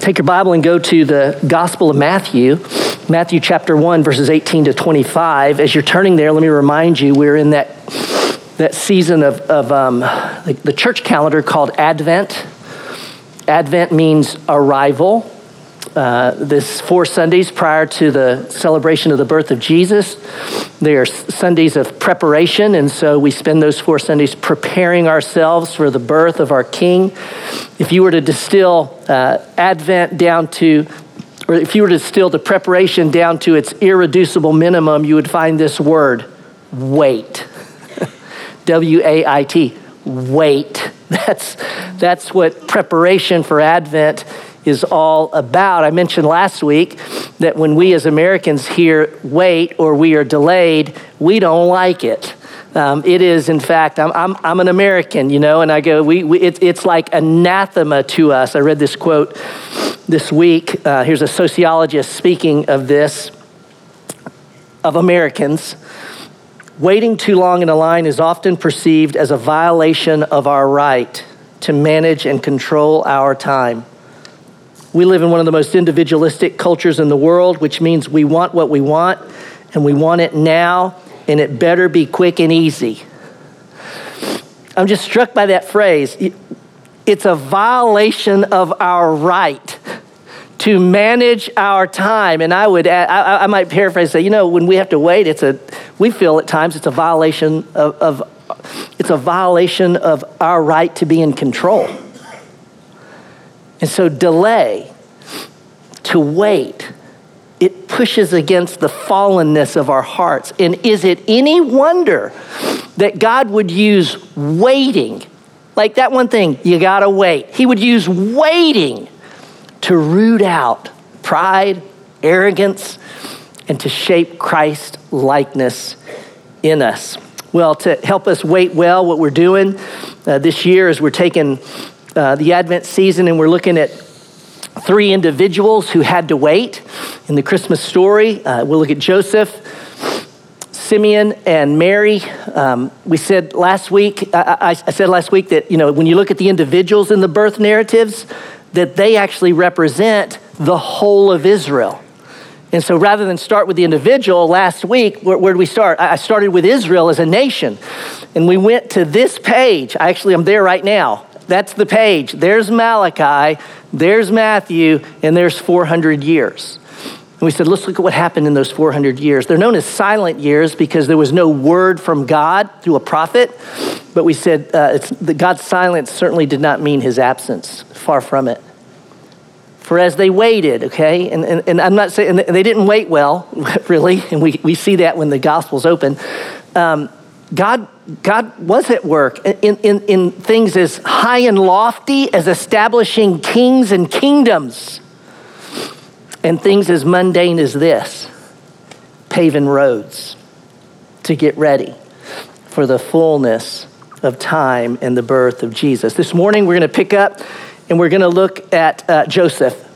Take your Bible and go to the Gospel of Matthew, Matthew chapter 1, verses 18 to 25. As you're turning there, let me remind you we're in that, that season of, of um, the, the church calendar called Advent. Advent means arrival. Uh, this four Sundays prior to the celebration of the birth of Jesus. They are Sundays of preparation, and so we spend those four Sundays preparing ourselves for the birth of our King. If you were to distill uh, Advent down to, or if you were to distill the preparation down to its irreducible minimum, you would find this word wait. W A I T, wait. That's, that's what preparation for Advent is all about. I mentioned last week that when we as Americans hear wait or we are delayed, we don't like it. Um, it is, in fact, I'm, I'm, I'm, an American, you know, and I go, we, we it, it's like anathema to us. I read this quote this week. Uh, here's a sociologist speaking of this, of Americans. Waiting too long in a line is often perceived as a violation of our right to manage and control our time. We live in one of the most individualistic cultures in the world, which means we want what we want and we want it now, and it better be quick and easy. I'm just struck by that phrase. It's a violation of our right to manage our time. And I would, add, I, I, might paraphrase say, you know, when we have to wait, it's a, we feel at times it's a violation of, of it's a violation of our right to be in control. And so, delay, to wait, it pushes against the fallenness of our hearts. And is it any wonder that God would use waiting? Like that one thing, you gotta wait. He would use waiting to root out pride, arrogance, and to shape Christ likeness in us. Well, to help us wait well, what we're doing uh, this year is we're taking uh, the Advent season, and we're looking at three individuals who had to wait in the Christmas story. Uh, we'll look at Joseph, Simeon, and Mary. Um, we said last week, I, I, I said last week that, you know, when you look at the individuals in the birth narratives, that they actually represent the whole of Israel. And so rather than start with the individual, last week, where, where did we start? I started with Israel as a nation. And we went to this page. I actually am there right now. That's the page. There's Malachi, there's Matthew, and there's 400 years. And we said, let's look at what happened in those 400 years. They're known as silent years because there was no word from God through a prophet. But we said uh, God's silence certainly did not mean his absence, far from it. For as they waited, okay, and, and, and I'm not saying, they didn't wait well, really, and we, we see that when the Gospels open. Um, God, God was at work in, in, in things as high and lofty as establishing kings and kingdoms, and things as mundane as this paving roads to get ready for the fullness of time and the birth of Jesus. This morning, we're going to pick up and we're going to look at uh, Joseph.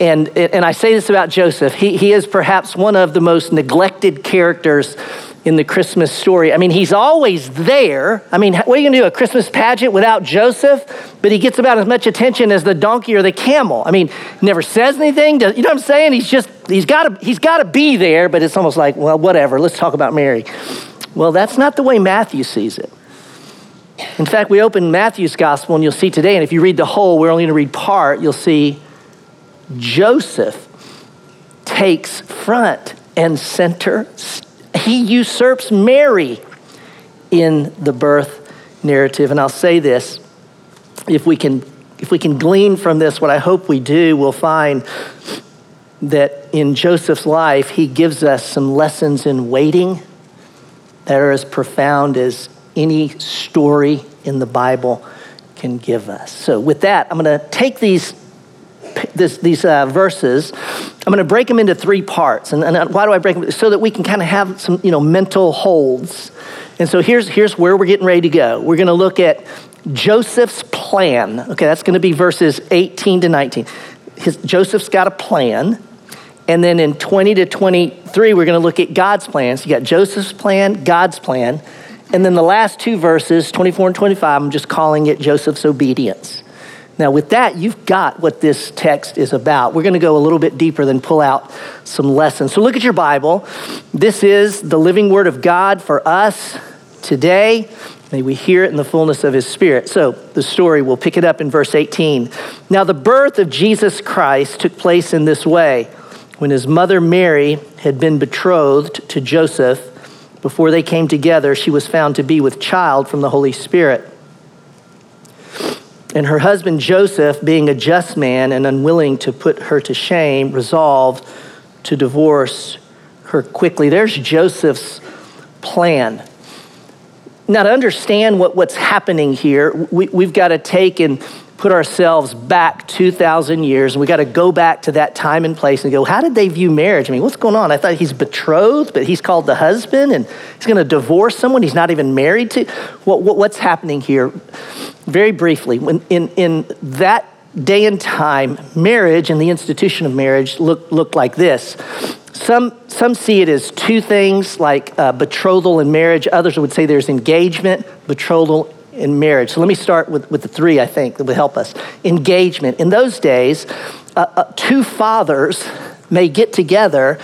And, and I say this about Joseph. He, he is perhaps one of the most neglected characters in the Christmas story. I mean, he's always there. I mean, what are you going to do? A Christmas pageant without Joseph? But he gets about as much attention as the donkey or the camel. I mean, never says anything. You know what I'm saying? He's just, he's got to, he's got to be there, but it's almost like, well, whatever. Let's talk about Mary. Well, that's not the way Matthew sees it. In fact, we open Matthew's gospel and you'll see today, and if you read the whole, we're only going to read part, you'll see Joseph takes front and center he usurps Mary in the birth narrative. And I'll say this if we can, if we can glean from this, what I hope we do, we'll find that in Joseph's life, he gives us some lessons in waiting that are as profound as any story in the Bible can give us. So, with that, I'm going to take these this, these uh, verses, I'm going to break them into three parts. And, and uh, why do I break them? So that we can kind of have some, you know, mental holds. And so here's, here's where we're getting ready to go. We're going to look at Joseph's plan. Okay, that's going to be verses 18 to 19. His, Joseph's got a plan. And then in 20 to 23, we're going to look at God's plan. So you got Joseph's plan, God's plan. And then the last two verses, 24 and 25, I'm just calling it Joseph's obedience. Now, with that, you've got what this text is about. We're going to go a little bit deeper than pull out some lessons. So, look at your Bible. This is the living word of God for us today. May we hear it in the fullness of his spirit. So, the story, we'll pick it up in verse 18. Now, the birth of Jesus Christ took place in this way. When his mother Mary had been betrothed to Joseph, before they came together, she was found to be with child from the Holy Spirit. And her husband Joseph, being a just man and unwilling to put her to shame, resolved to divorce her quickly. There's Joseph's plan. Now, to understand what, what's happening here, we, we've got to take and put ourselves back 2,000 years, and we got to go back to that time and place and go, how did they view marriage? I mean, what's going on? I thought he's betrothed, but he's called the husband, and he's going to divorce someone he's not even married to. What, what, what's happening here? Very briefly, when in, in that day and time, marriage and the institution of marriage looked, looked like this. Some, some see it as two things like uh, betrothal and marriage. Others would say there's engagement, betrothal, and marriage. So let me start with, with the three I think that would help us. Engagement. In those days, uh, uh, two fathers may get together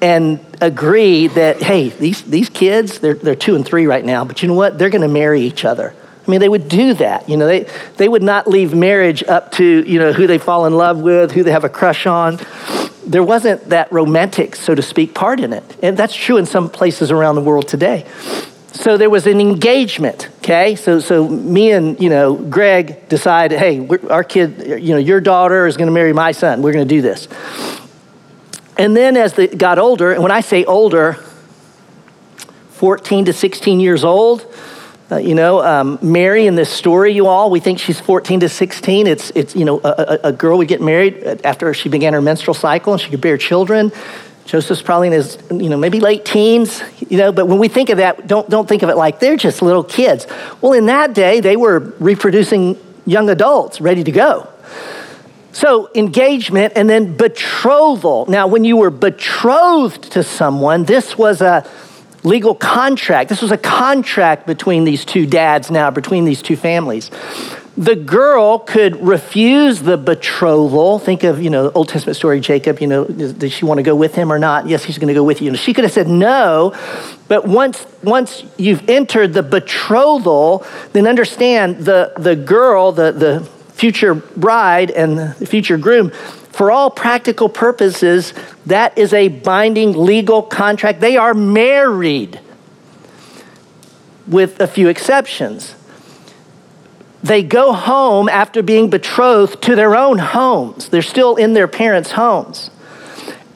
and agree that, hey, these, these kids, they're, they're two and three right now, but you know what? They're going to marry each other. I mean, they would do that. You know, they, they would not leave marriage up to, you know, who they fall in love with, who they have a crush on there wasn't that romantic, so to speak, part in it. And that's true in some places around the world today. So there was an engagement, okay? So, so me and, you know, Greg decided, hey, our kid, you know, your daughter is going to marry my son. We're going to do this. And then as they got older, and when I say older, 14 to 16 years old, uh, you know, um, Mary in this story, you all, we think she's 14 to 16. It's, it's you know, a, a, a, girl would get married after she began her menstrual cycle and she could bear children. Joseph's probably in his, you know, maybe late teens, you know, but when we think of that, don't, don't think of it like they're just little kids. Well, in that day, they were reproducing young adults ready to go. So, engagement and then betrothal. Now, when you were betrothed to someone, this was a legal contract. This was a contract between these two dads now, between these two families. The girl could refuse the betrothal. Think of, you know, the Old Testament story, Jacob, you know, does she want to go with him or not? Yes, he's going to go with you. she could have said no, but once, once you've entered the betrothal, then understand the, the girl, the, the future bride and the future groom for all practical purposes, that is a binding legal contract. They are married, with a few exceptions. They go home after being betrothed to their own homes. They're still in their parents' homes.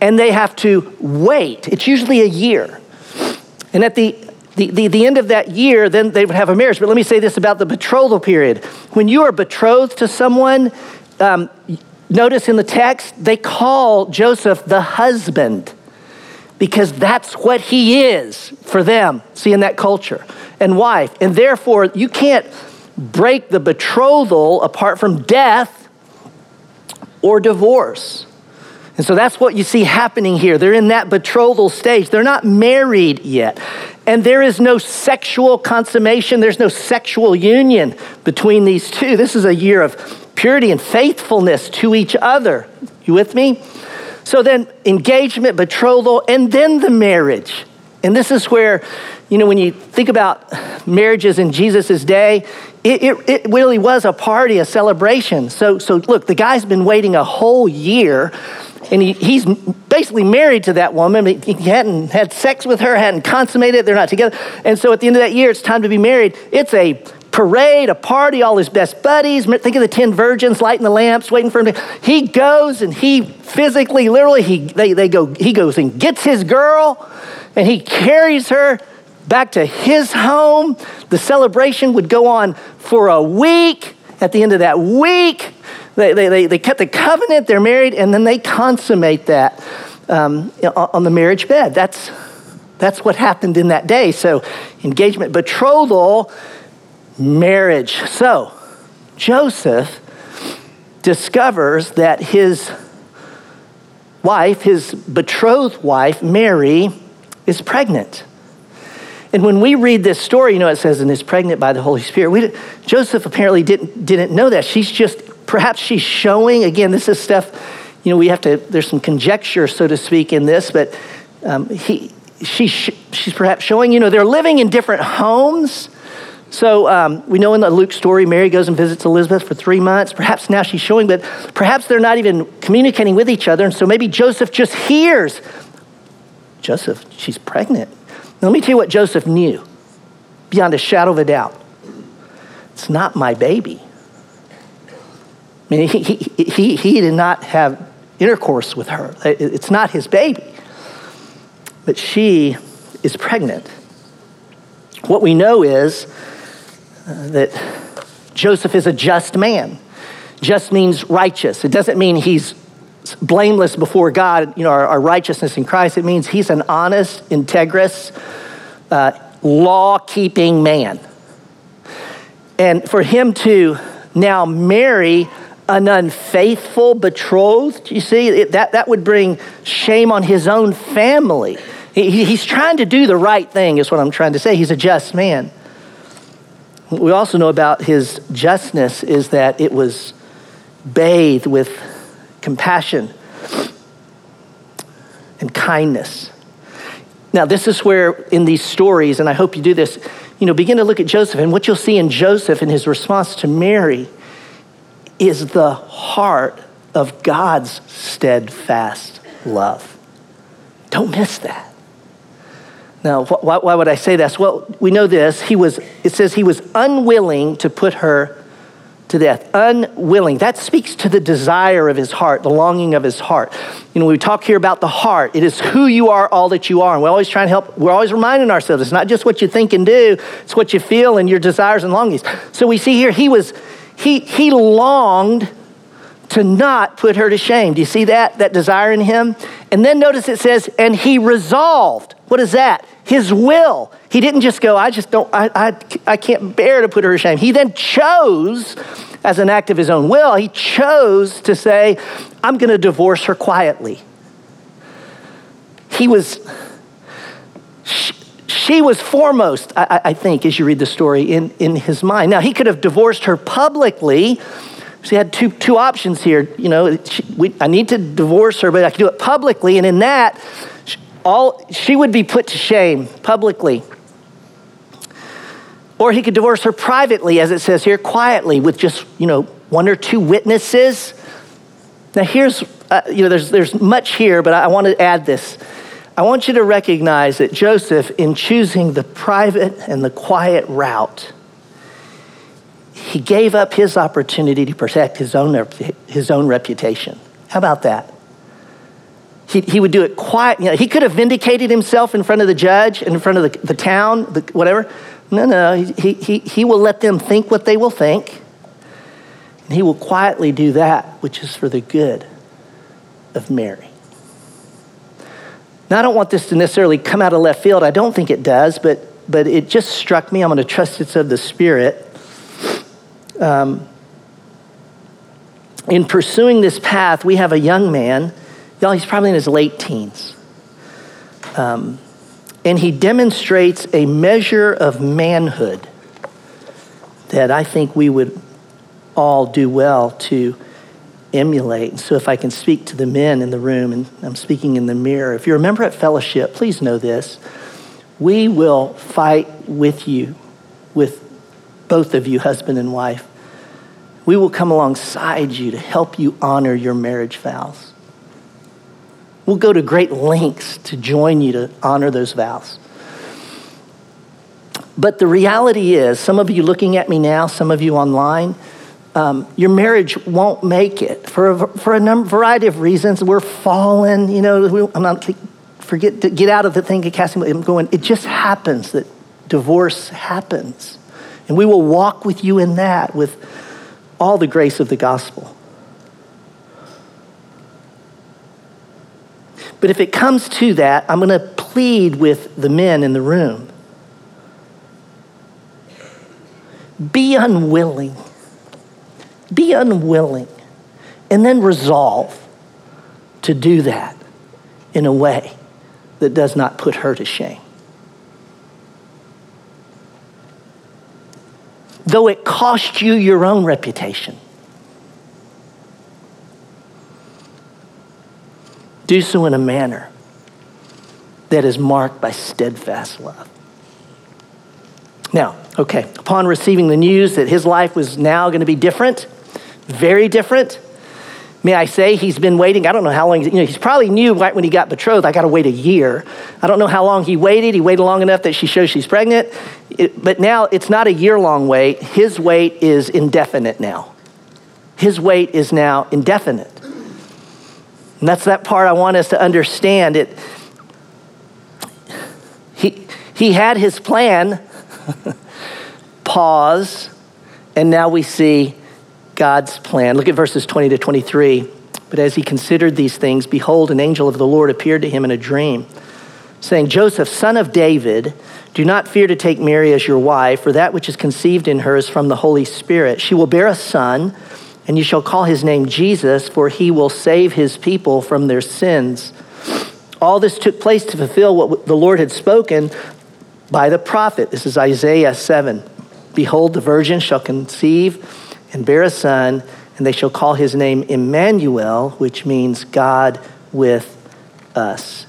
And they have to wait. It's usually a year. And at the the, the, the, end of that year, then they would have a marriage. But let me say this about the betrothal period. When you are betrothed to someone, um, Notice in the text, they call Joseph the husband because that's what he is for them, see, in that culture, and wife. And therefore, you can't break the betrothal apart from death or divorce. And so that's what you see happening here. They're in that betrothal stage. They're not married yet. And there is no sexual consummation, there's no sexual union between these two. This is a year of purity and faithfulness to each other. You with me? So then, engagement, betrothal, and then the marriage. And this is where, you know, when you think about marriages in Jesus' day, it, it, it, really was a party, a celebration. So, so look, the guy's been waiting a whole year, and he, he's basically married to that woman. He hadn't had sex with her, hadn't consummated, they're not together. And so at the end of that year, it's time to be married. It's a parade, a party, all his best buddies. Think of the 10 virgins lighting the lamps, waiting for him to. He goes and he physically, literally, he, they, they go, he goes and gets his girl and he carries her back to his home. The celebration would go on for a week. At the end of that week, they, they, they, kept the covenant, they're married, and then they consummate that um, on the marriage bed. That's, that's what happened in that day. So, engagement, betrothal marriage. So, Joseph discovers that his wife, his betrothed wife, Mary, is pregnant. And when we read this story, you know, it says, and is pregnant by the Holy Spirit. We, Joseph apparently didn't, didn't know that. She's just perhaps she's showing, again, this is stuff, you know, we have to, there's some conjecture, so to speak, in this, but um, he, she, she's perhaps showing, you know, they're living in different homes. So um, we know in the Luke story, Mary goes and visits Elizabeth for three months. Perhaps now she's showing, but perhaps they're not even communicating with each other. And so maybe Joseph just hears Joseph, she's pregnant. Now, let me tell you what Joseph knew beyond a shadow of a doubt. It's not my baby. I mean, he, he, he, he did not have intercourse with her. It's not his baby. But she is pregnant. What we know is uh, that Joseph is a just man. Just means righteous. It doesn't mean he's blameless before God, you know, our, our righteousness in Christ. It means he's an honest, integrous, uh, law keeping man. And for him to now marry an unfaithful betrothed, you see, it, that, that would bring shame on his own family. He, he's trying to do the right thing, is what I'm trying to say. He's a just man. we also know about his justness is that it was bathed with compassion and kindness. Now, this is where in these stories, and I hope you do this, you know, begin to look at Joseph. And what you'll see in Joseph and his response to Mary is the heart of God's steadfast love. Don't miss that. Now, why, why would I say this? Well, we know this. He was, it says he was unwilling to put her to death, unwilling. That speaks to the desire of his heart, the longing of his heart. You know, we talk here about the heart. It is who you are, all that you are. And we always try and help, we're always reminding ourselves it's not just what you think and do, it's what you feel and your desires and longings. So we see here he was, he, he longed to not put her to shame. Do you see that? That desire in him? And then notice it says, and he resolved. What is that? His will. He didn't just go, I just don't, I, I, I can't bear to put her to shame. He then chose, as an act of his own will, he chose to say, I'm going to divorce her quietly. He was, she, she was foremost, I, I, think, as you read the story, in, in his mind. Now, he could have divorced her publicly. So he had two, two options here. You know, she, we, I need to divorce her, but I can do it publicly. And in that, all, she would be put to shame publicly. Or he could divorce her privately, as it says here, quietly, with just, you know, one or two witnesses. Now, here's, uh, you know, there's, there's much here, but I want to add this. I want you to recognize that Joseph, in choosing the private and the quiet route, he gave up his opportunity to protect his own, his own reputation. How about that? He, he would do it quiet. You know, he could have vindicated himself in front of the judge, in front of the, the town, the, whatever. No, no, he, he, he will let them think what they will think. And he will quietly do that which is for the good of Mary. Now, I don't want this to necessarily come out of left field. I don't think it does, but, but it just struck me. I'm going to trust it's of the Spirit. Um, in pursuing this path, we have a young man Y'all, he's probably in his late teens. Um, and he demonstrates a measure of manhood that I think we would all do well to emulate. And so, if I can speak to the men in the room, and I'm speaking in the mirror, if you're a member at fellowship, please know this. We will fight with you, with both of you, husband and wife. We will come alongside you to help you honor your marriage vows. We'll go to great lengths to join you to honor those vows. But the reality is, some of you looking at me now, some of you online, um, your marriage won't make it for a, for a number, variety of reasons. We're fallen, you know. I'm not forget to get out of the thing of casting. I'm going. It just happens that divorce happens, and we will walk with you in that with all the grace of the gospel. But if it comes to that, I'm going to plead with the men in the room. Be unwilling. Be unwilling. And then resolve to do that in a way that does not put her to shame. Though it cost you your own reputation. Do so in a manner that is marked by steadfast love. Now, okay, upon receiving the news that his life was now going to be different, very different, may I say he's been waiting. I don't know how long, you know, he's probably knew right when he got betrothed, I got to wait a year. I don't know how long he waited. He waited long enough that she shows she's pregnant. It, but now it's not a year long wait. His wait is indefinite now. His wait is now indefinite. And that's that part I want us to understand. It, he, he had his plan, pause, and now we see God's plan. Look at verses 20 to 23. But as he considered these things, behold, an angel of the Lord appeared to him in a dream, saying, Joseph, son of David, do not fear to take Mary as your wife, for that which is conceived in her is from the Holy Spirit. She will bear a son and you shall call his name Jesus, for he will save his people from their sins. All this took place to fulfill what the Lord had spoken by the prophet. This is Isaiah 7. Behold, the virgin shall conceive and bear a son, and they shall call his name Emmanuel, which means God with us.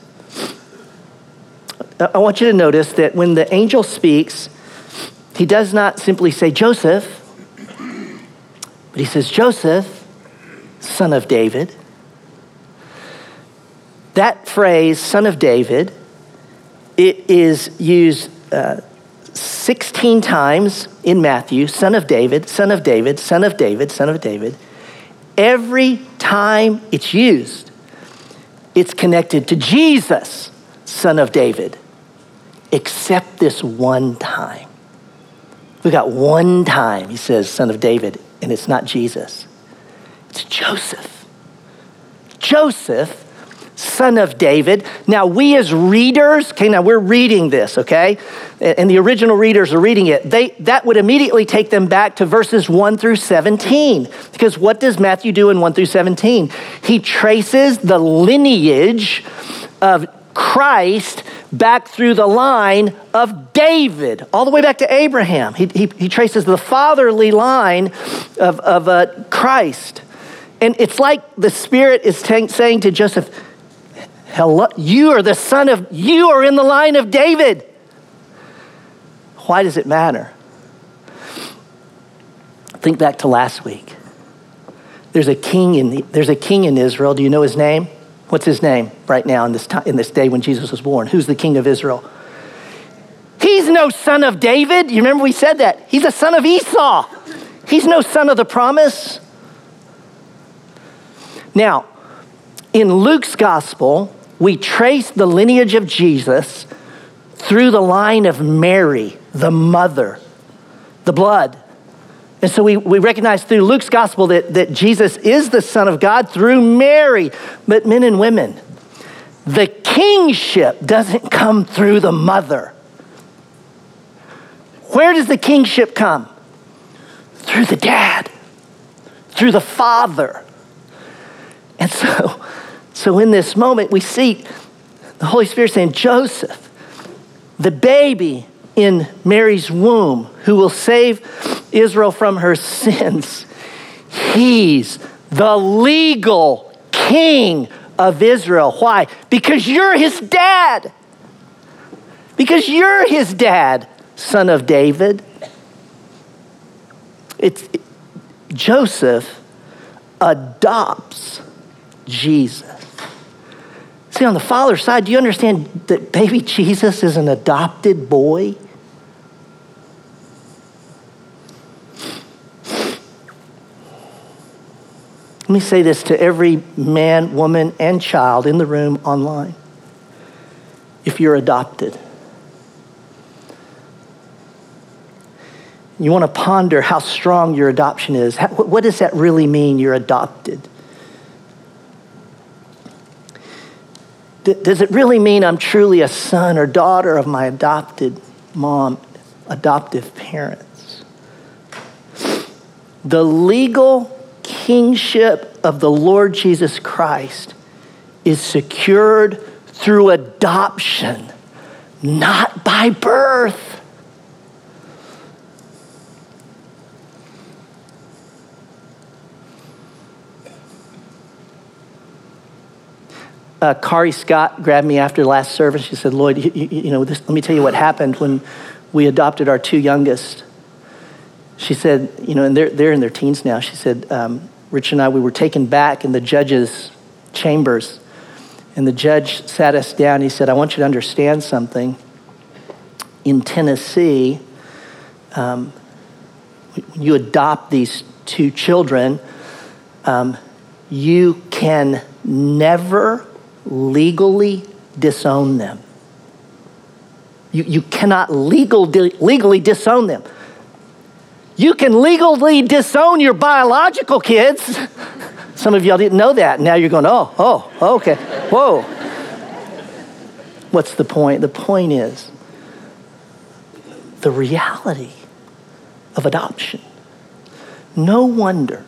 I want you to notice that when the angel speaks, he does not simply say, Joseph, but he says, Joseph, son of David. That phrase, son of David, it is used uh, 16 times in Matthew son of David, son of David, son of David, son of David. Every time it's used, it's connected to Jesus, son of David, except this one time. We got one time he says, son of David, and it's not Jesus, it's Joseph. Joseph, son of David. Now, we as readers, okay, now we're reading this, okay? And the original readers are reading it. They, that would immediately take them back to verses 1 through 17. Because what does Matthew do in 1 through 17? He traces the lineage of Christ back through the line of David, all the way back to Abraham. He, he, he traces the fatherly line of, of uh, Christ. And it's like the Spirit is t- saying to Joseph, Hello, you are the son of, you are in the line of David. Why does it matter? Think back to last week. There's a king in, there's a king in Israel. Do you know his name? What's his name right now in this, time, in this day when Jesus was born? Who's the king of Israel? He's no son of David. You remember we said that. He's a son of Esau. He's no son of the promise. Now, in Luke's gospel, we trace the lineage of Jesus through the line of Mary, the mother, the blood. And so we, we recognize through Luke's gospel that, that Jesus is the Son of God through Mary. But men and women, the kingship doesn't come through the mother. Where does the kingship come? Through the dad, through the father. And so, so in this moment, we see the Holy Spirit saying, Joseph, the baby in Mary's womb who will save Israel from her sins. He's the legal king of Israel. Why? Because you're his dad. Because you're his dad, son of David. It's it, Joseph adopts Jesus. See, on the father's side, do you understand that baby Jesus is an adopted boy? Let me say this to every man, woman, and child in the room online. If you're adopted, you want to ponder how strong your adoption is. What does that really mean, you're adopted? does it really mean I'm truly a son or daughter of my adopted mom, adoptive parents? The legal kingship of the Lord Jesus Christ is secured through adoption, not by birth. uh, Kari Scott grabbed me after the last service. She said, Lloyd, you, you, you know, this, let me tell you what happened when we adopted our two youngest. She said, you know, and they're, they're in their teens now. She said, um, Rich and I, we were taken back in the judge's chambers. And the judge sat us down. He said, I want you to understand something. In Tennessee, um, you adopt these two children, um, you can never legally disown them. You, you cannot legal, legally disown them. You can legally disown your biological kids. Some of y'all didn't know that. Now you're going, oh, oh, okay. Whoa. What's the point? The point is the reality of adoption. No wonder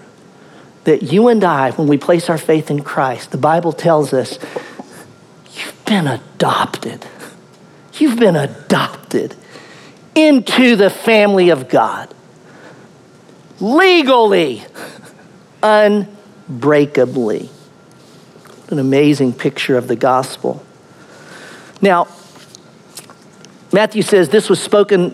that you and I, when we place our faith in Christ, the Bible tells us you've been adopted. You've been adopted into the family of God legally, unbreakably. An amazing picture of the gospel. Now, Matthew says this was spoken,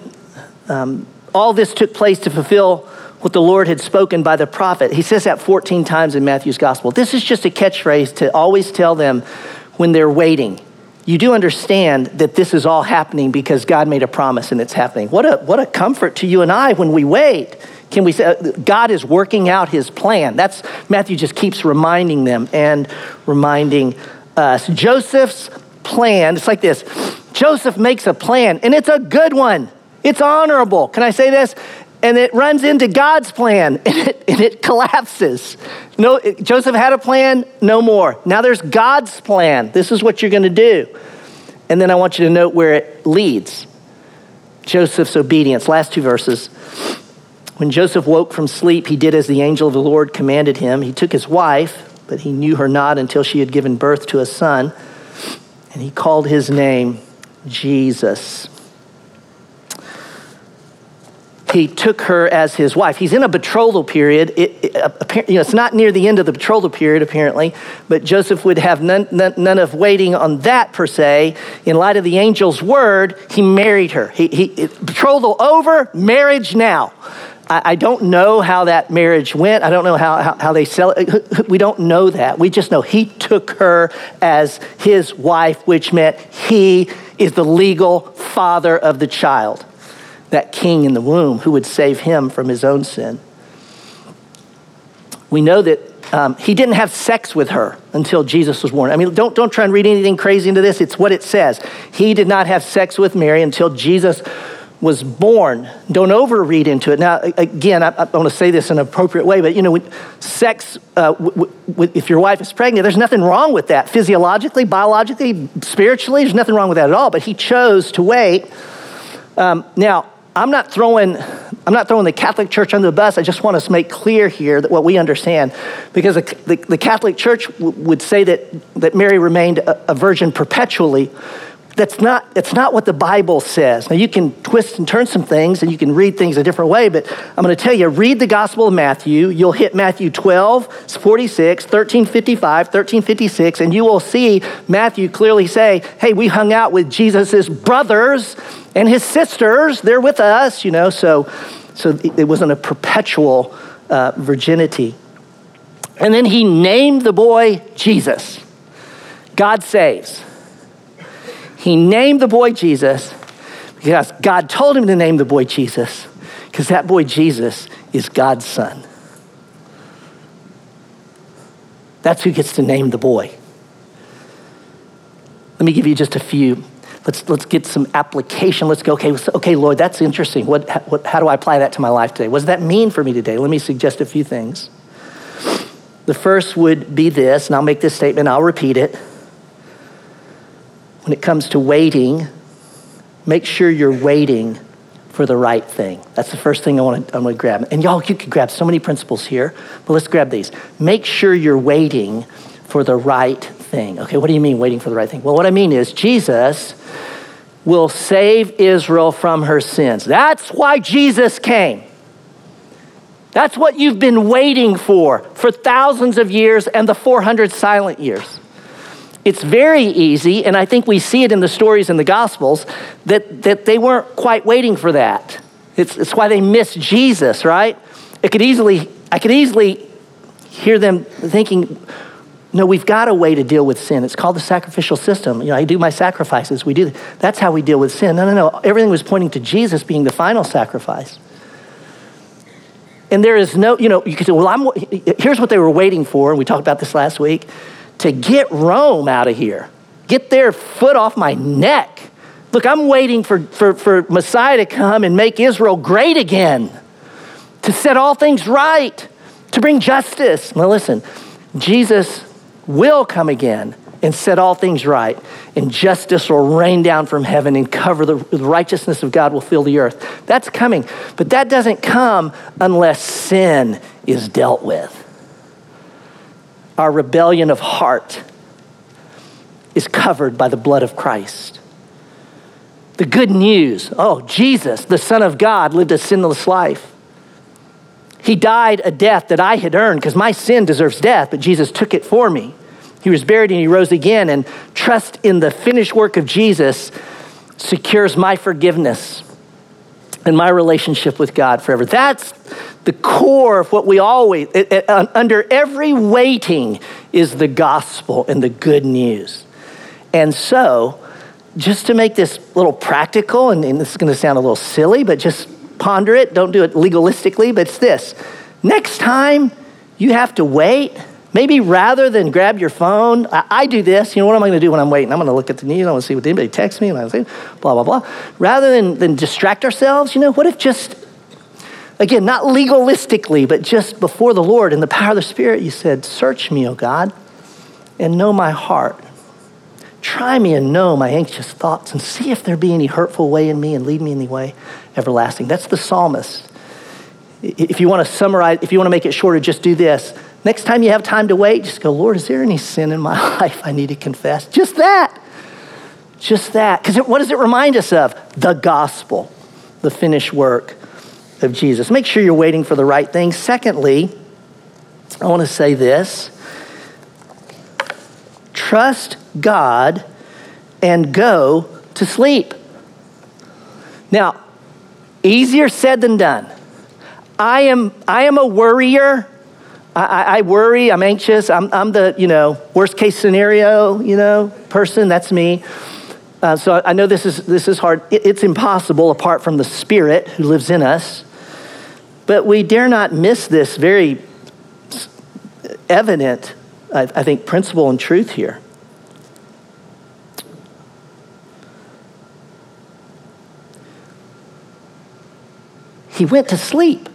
um, all this took place to fulfill what the Lord had spoken by the prophet. He says that 14 times in Matthew's gospel. This is just a catchphrase to always tell them when they're waiting. You do understand that this is all happening because God made a promise and it's happening. What a, what a comfort to you and I when we wait. Can we say uh, God is working out his plan? That's Matthew just keeps reminding them and reminding us. Joseph's plan, it's like this Joseph makes a plan, and it's a good one. It's honorable. Can I say this? And it runs into God's plan and it, and it collapses. No, Joseph had a plan, no more. Now there's God's plan. This is what you're going to do. And then I want you to note where it leads Joseph's obedience. Last two verses. When Joseph woke from sleep, he did as the angel of the Lord commanded him. He took his wife, but he knew her not until she had given birth to a son, and he called his name Jesus. He took her as his wife. He's in a betrothal period. It, it, uh, you know, it's not near the end of the betrothal period, apparently, but Joseph would have none, none, none, of waiting on that per se. In light of the angel's word, he married her. He, he, betrothal over, marriage now. I, I don't know how that marriage went. I don't know how, how, how they sell it. We don't know that. We just know he took her as his wife, which meant he is the legal father of the child, that king in the womb who would save him from his own sin. We know that um, he didn't have sex with her until Jesus was born. I mean, don't, don't try and read anything crazy into this. It's what it says. He did not have sex with Mary until Jesus was born. Don't overread into it. Now, again, I, I want to say this in an appropriate way, but you know, sex, uh, w- w- if your wife is pregnant, there's nothing wrong with that. Physiologically, biologically, spiritually, there's nothing wrong with that at all. But he chose to wait. Um, now, I'm not throwing I'm not throwing the Catholic Church under the bus. I just want us to make clear here that what we understand, because the, the, the Catholic Church w- would say that, that Mary remained a, a virgin perpetually, that's not, it's not what the Bible says. Now, you can twist and turn some things and you can read things a different way, but I'm going to tell you read the Gospel of Matthew. You'll hit Matthew 12, 46, 13, 55, 13, 56, and you will see Matthew clearly say, Hey, we hung out with Jesus' brothers and his sisters. They're with us, you know, so, so it wasn't a perpetual uh, virginity. And then he named the boy Jesus. God saves. He named the boy Jesus because God told him to name the boy Jesus because that boy Jesus is God's son. That's who gets to name the boy. Let me give you just a few. Let's, let's get some application. Let's go, okay, okay, Lord, that's interesting. What, what, how do I apply that to my life today? What does that mean for me today? Let me suggest a few things. The first would be this, and I'll make this statement, I'll repeat it when it comes to waiting, make sure you're waiting for the right thing. That's the first thing I want to, I want to grab. And y'all, you could grab so many principles here, but let's grab these. Make sure you're waiting for the right thing. Okay, what do you mean waiting for the right thing? Well, what I mean is Jesus will save Israel from her sins. That's why Jesus came. That's what you've been waiting for for thousands of years and the 400 silent years. It's very easy, and I think we see it in the stories in the Gospels, that, that they weren't quite waiting for that. It's, it's why they missed Jesus, right? It could easily, I could easily hear them thinking, no, we've got a way to deal with sin. It's called the sacrificial system. You know, I do my sacrifices. We do that's how we deal with sin. No, no, no. Everything was pointing to Jesus being the final sacrifice. And there is no, you know, you could say, well, I'm, here's what they were waiting for, and we talked about this last week to get Rome out of here, get their foot off my neck. Look, I'm waiting for, for, for Messiah to come and make Israel great again, to set all things right, to bring justice. Now, listen, Jesus will come again and set all things right, and justice will rain down from heaven and cover the, the righteousness of God will fill the earth. That's coming, but that doesn't come unless sin is dealt with. Our rebellion of heart is covered by the blood of Christ. The good news oh, Jesus, the Son of God, lived a sinless life. He died a death that I had earned because my sin deserves death, but Jesus took it for me. He was buried and he rose again, and trust in the finished work of Jesus secures my forgiveness and my relationship with God forever. That's the core of what we always, it, it, under every waiting, is the gospel and the good news. And so, just to make this a little practical, and, and this is going to sound a little silly, but just ponder it. Don't do it legalistically, but it's this. Next time you have to wait, Maybe rather than grab your phone, I, I do this. You know, what am I going to do when I'm waiting? I'm going to look at the news. I want to see what anybody texts me. And I say, blah, blah, blah. Rather than, than distract ourselves, you know, what if just, again, not legalistically, but just before the Lord in the power of the Spirit, you said, Search me, O God, and know my heart. Try me and know my anxious thoughts and see if there be any hurtful way in me and lead me in the way everlasting. That's the psalmist. If you want to summarize, if you want to make it shorter, just do this. Next time you have time to wait, just go, Lord, is there any sin in my life I need to confess? Just that. Just that. Because what does it remind us of? The gospel, the finished work of Jesus. Make sure you're waiting for the right thing. Secondly, I want to say this trust God and go to sleep. Now, easier said than done. I am, I am a worrier I, I, worry, I'm anxious, I'm, I'm the, you know, worst case scenario, you know, person, that's me. Uh, so I know this is, this is hard. It, it's impossible apart from the Spirit who lives in us. But we dare not miss this very evident, I, I think, principle and truth here. He went to sleep.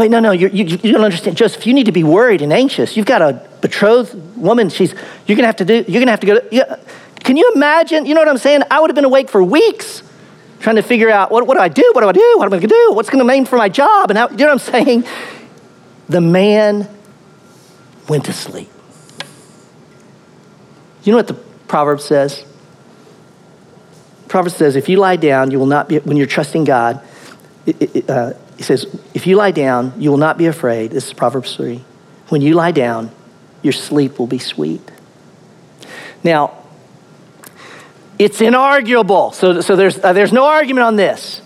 Wait, no, no, you, you, you don't understand. Joseph, you need to be worried and anxious. You've got a betrothed woman. She's, you're going to have to do, you're going to have to go. To, yeah. Can you imagine? You know what I'm saying? I would have been awake for weeks trying to figure out what, what do I do? What do I do? What am I going to do? What's going to mean for my job? And how, you know what I'm saying? The man went to sleep. You know what the proverb says? Proverb says, if you lie down, you will not be, when you're trusting God, it, it, uh, he says, If you lie down, you will not be afraid. This is Proverbs 3. When you lie down, your sleep will be sweet. Now, it's inarguable. So, so there's, uh, there's no argument on this.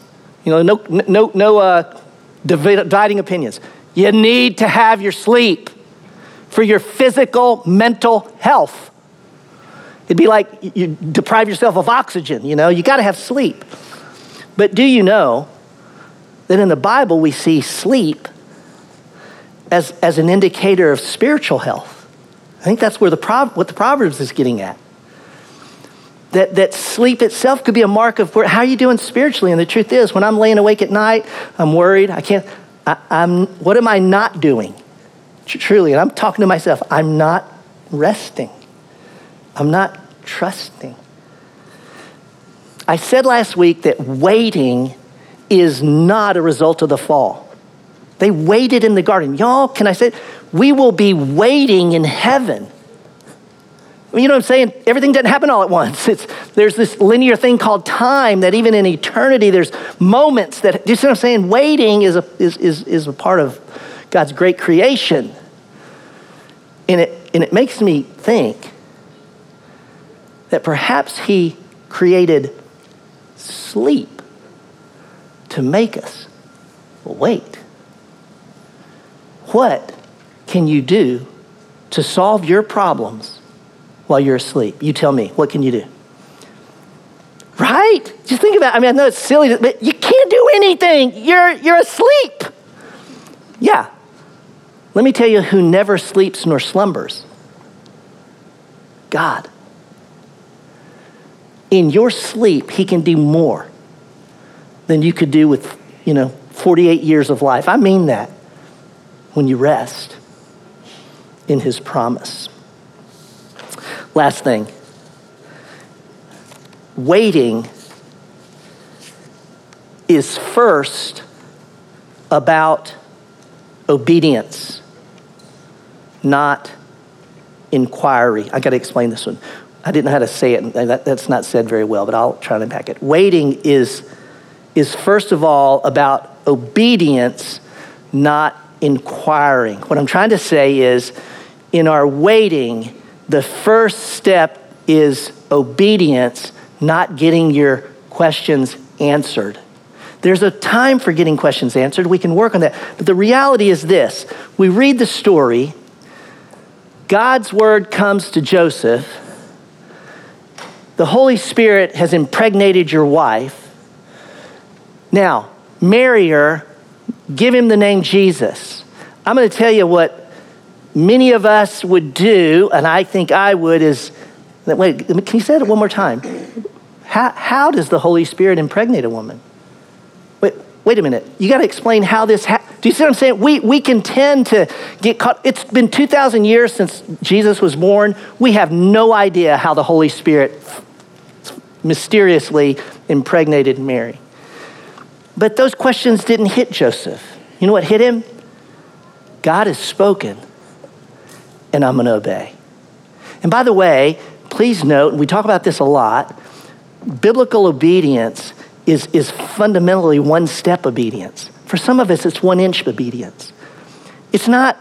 You know, no, no, no uh, dividing opinions. You need to have your sleep for your physical, mental health. It'd be like you deprive yourself of oxygen, you know, you got to have sleep. But do you know that in the Bible we see sleep as, as an indicator of spiritual health. I think that's where the what the Proverbs is getting at. That, that sleep itself could be a mark of where, how are you doing spiritually? And the truth is, when I'm laying awake at night, I'm worried. I can't, I, am what am I not doing? Truly, and I'm talking to myself, I'm not resting. I'm not trusting. I said last week that waiting is not a result of the fall. They waited in the garden. Y'all, can I say, we will be waiting in heaven. You know what I'm saying? Everything doesn't happen all at once. It's, there's this linear thing called time that even in eternity, there's moments that, you see what I'm saying? Waiting is a, is, is, is a part of God's great creation. And it, and it makes me think that perhaps He created sleep to make us. Wait. What can you do to solve your problems while you're asleep? You tell me. What can you do? Right? Just think about it. I mean, I know it's silly, but you can't do anything. You're, you're asleep. Yeah. Let me tell you who never sleeps nor slumbers God. In your sleep, He can do more than you could do with, you know, 48 years of life. I mean that when you rest in His promise. Last thing waiting is first about obedience, not inquiry. I got to explain this one. I didn't know how to say it. That, that's not said very well, but I'll try to unpack it. Waiting is, is first of all about obedience, not inquiring. What I'm trying to say is, in our waiting, the first step is obedience, not getting your questions answered. There's a time for getting questions answered. We can work on that. But the reality is this we read the story, God's word comes to Joseph, the Holy Spirit has impregnated your wife. Now, marry her, give him the name Jesus. I'm going to tell you what many of us would do, and I think I would, is wait, can you say it one more time? How, how does the Holy Spirit impregnate a woman? Wait, wait a minute. You got to explain how this ha- Do you see what I'm saying? We, we can tend to get caught. It's been 2,000 years since Jesus was born. We have no idea how the Holy Spirit mysteriously impregnated Mary. But those questions didn't hit Joseph. You know what hit him? God has spoken, and I'm going to obey. And by the way, please note, and we talk about this a lot, biblical obedience is, is fundamentally one step obedience. For some of us, it's one inch obedience. It's not,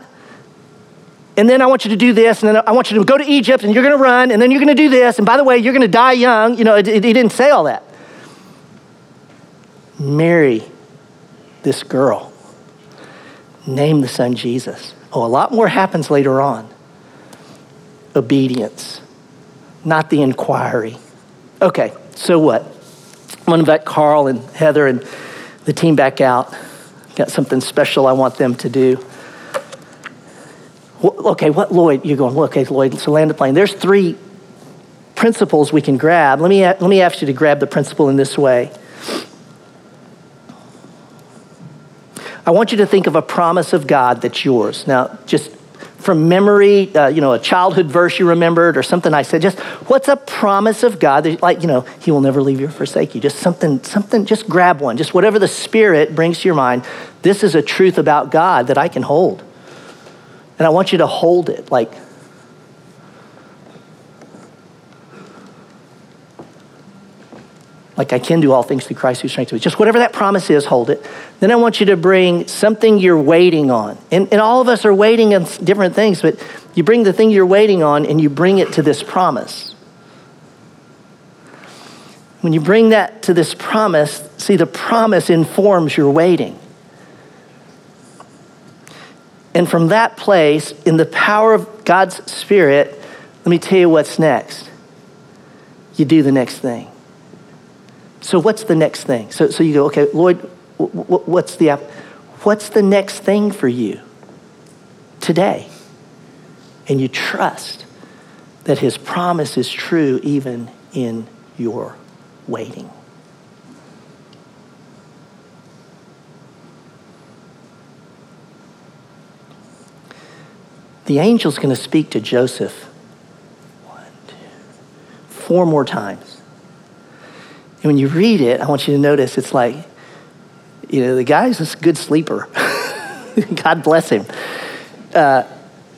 and then I want you to do this, and then I want you to go to Egypt, and you're going to run, and then you're going to do this, and by the way, you're going to die young. You know, he didn't say all that. Marry this girl. Name the son Jesus. Oh, a lot more happens later on. Obedience, not the inquiry. Okay, so what? I'm to invite Carl and Heather and the team back out. Got something special I want them to do. Okay, what, Lloyd? You're going, well, okay, Lloyd, so land the plane. There's three principles we can grab. Let me, let me ask you to grab the principle in this way. I want you to think of a promise of God that's yours. Now, just from memory, uh, you know, a childhood verse you remembered or something I said, just what's a promise of God that, like, you know, He will never leave you or forsake you? Just something, something, just grab one. Just whatever the Spirit brings to your mind. This is a truth about God that I can hold. And I want you to hold it like, like I can do all things through Christ who strengthens me. Just whatever that promise is, hold it. Then I want you to bring something you're waiting on. And, and all of us are waiting on different things, but you bring the thing you're waiting on and you bring it to this promise. When you bring that to this promise, see, the promise informs your waiting. And from that place, in the power of God's Spirit, let me tell you what's next. You do the next thing. So what's the next thing? So, so you go, okay, Lloyd, what's the what's the next thing for you today? And you trust that his promise is true even in your waiting. The angel's going to speak to Joseph one, two, four more times. And when you read it, I want you to notice it's like, you know, the guy's a good sleeper. God bless him. Uh,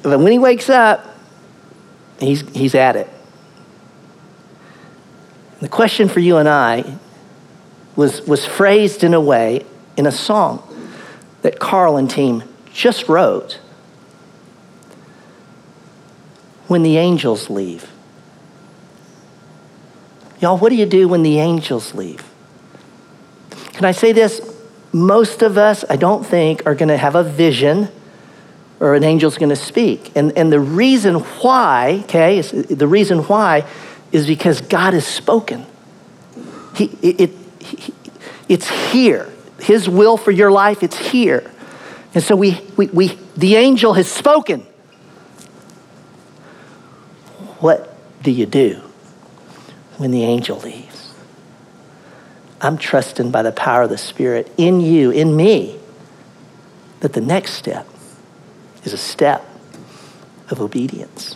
but when he wakes up, he's, he's at it. The question for you and I was, was phrased in a way in a song that Carl and team just wrote. when the angels leave? Y'all, what do you do when the angels leave? Can I say this? Most of us, I don't think, are going to have a vision or an angel's going to speak. And, and the reason why, okay, the reason why is because God has spoken. He, it, he, it's here. His will for your life, it's here. And so we, we, we, the angel has spoken. What do you do when the angel leaves? I'm trusting by the power of the Spirit in you, in me, that the next step is a step of obedience.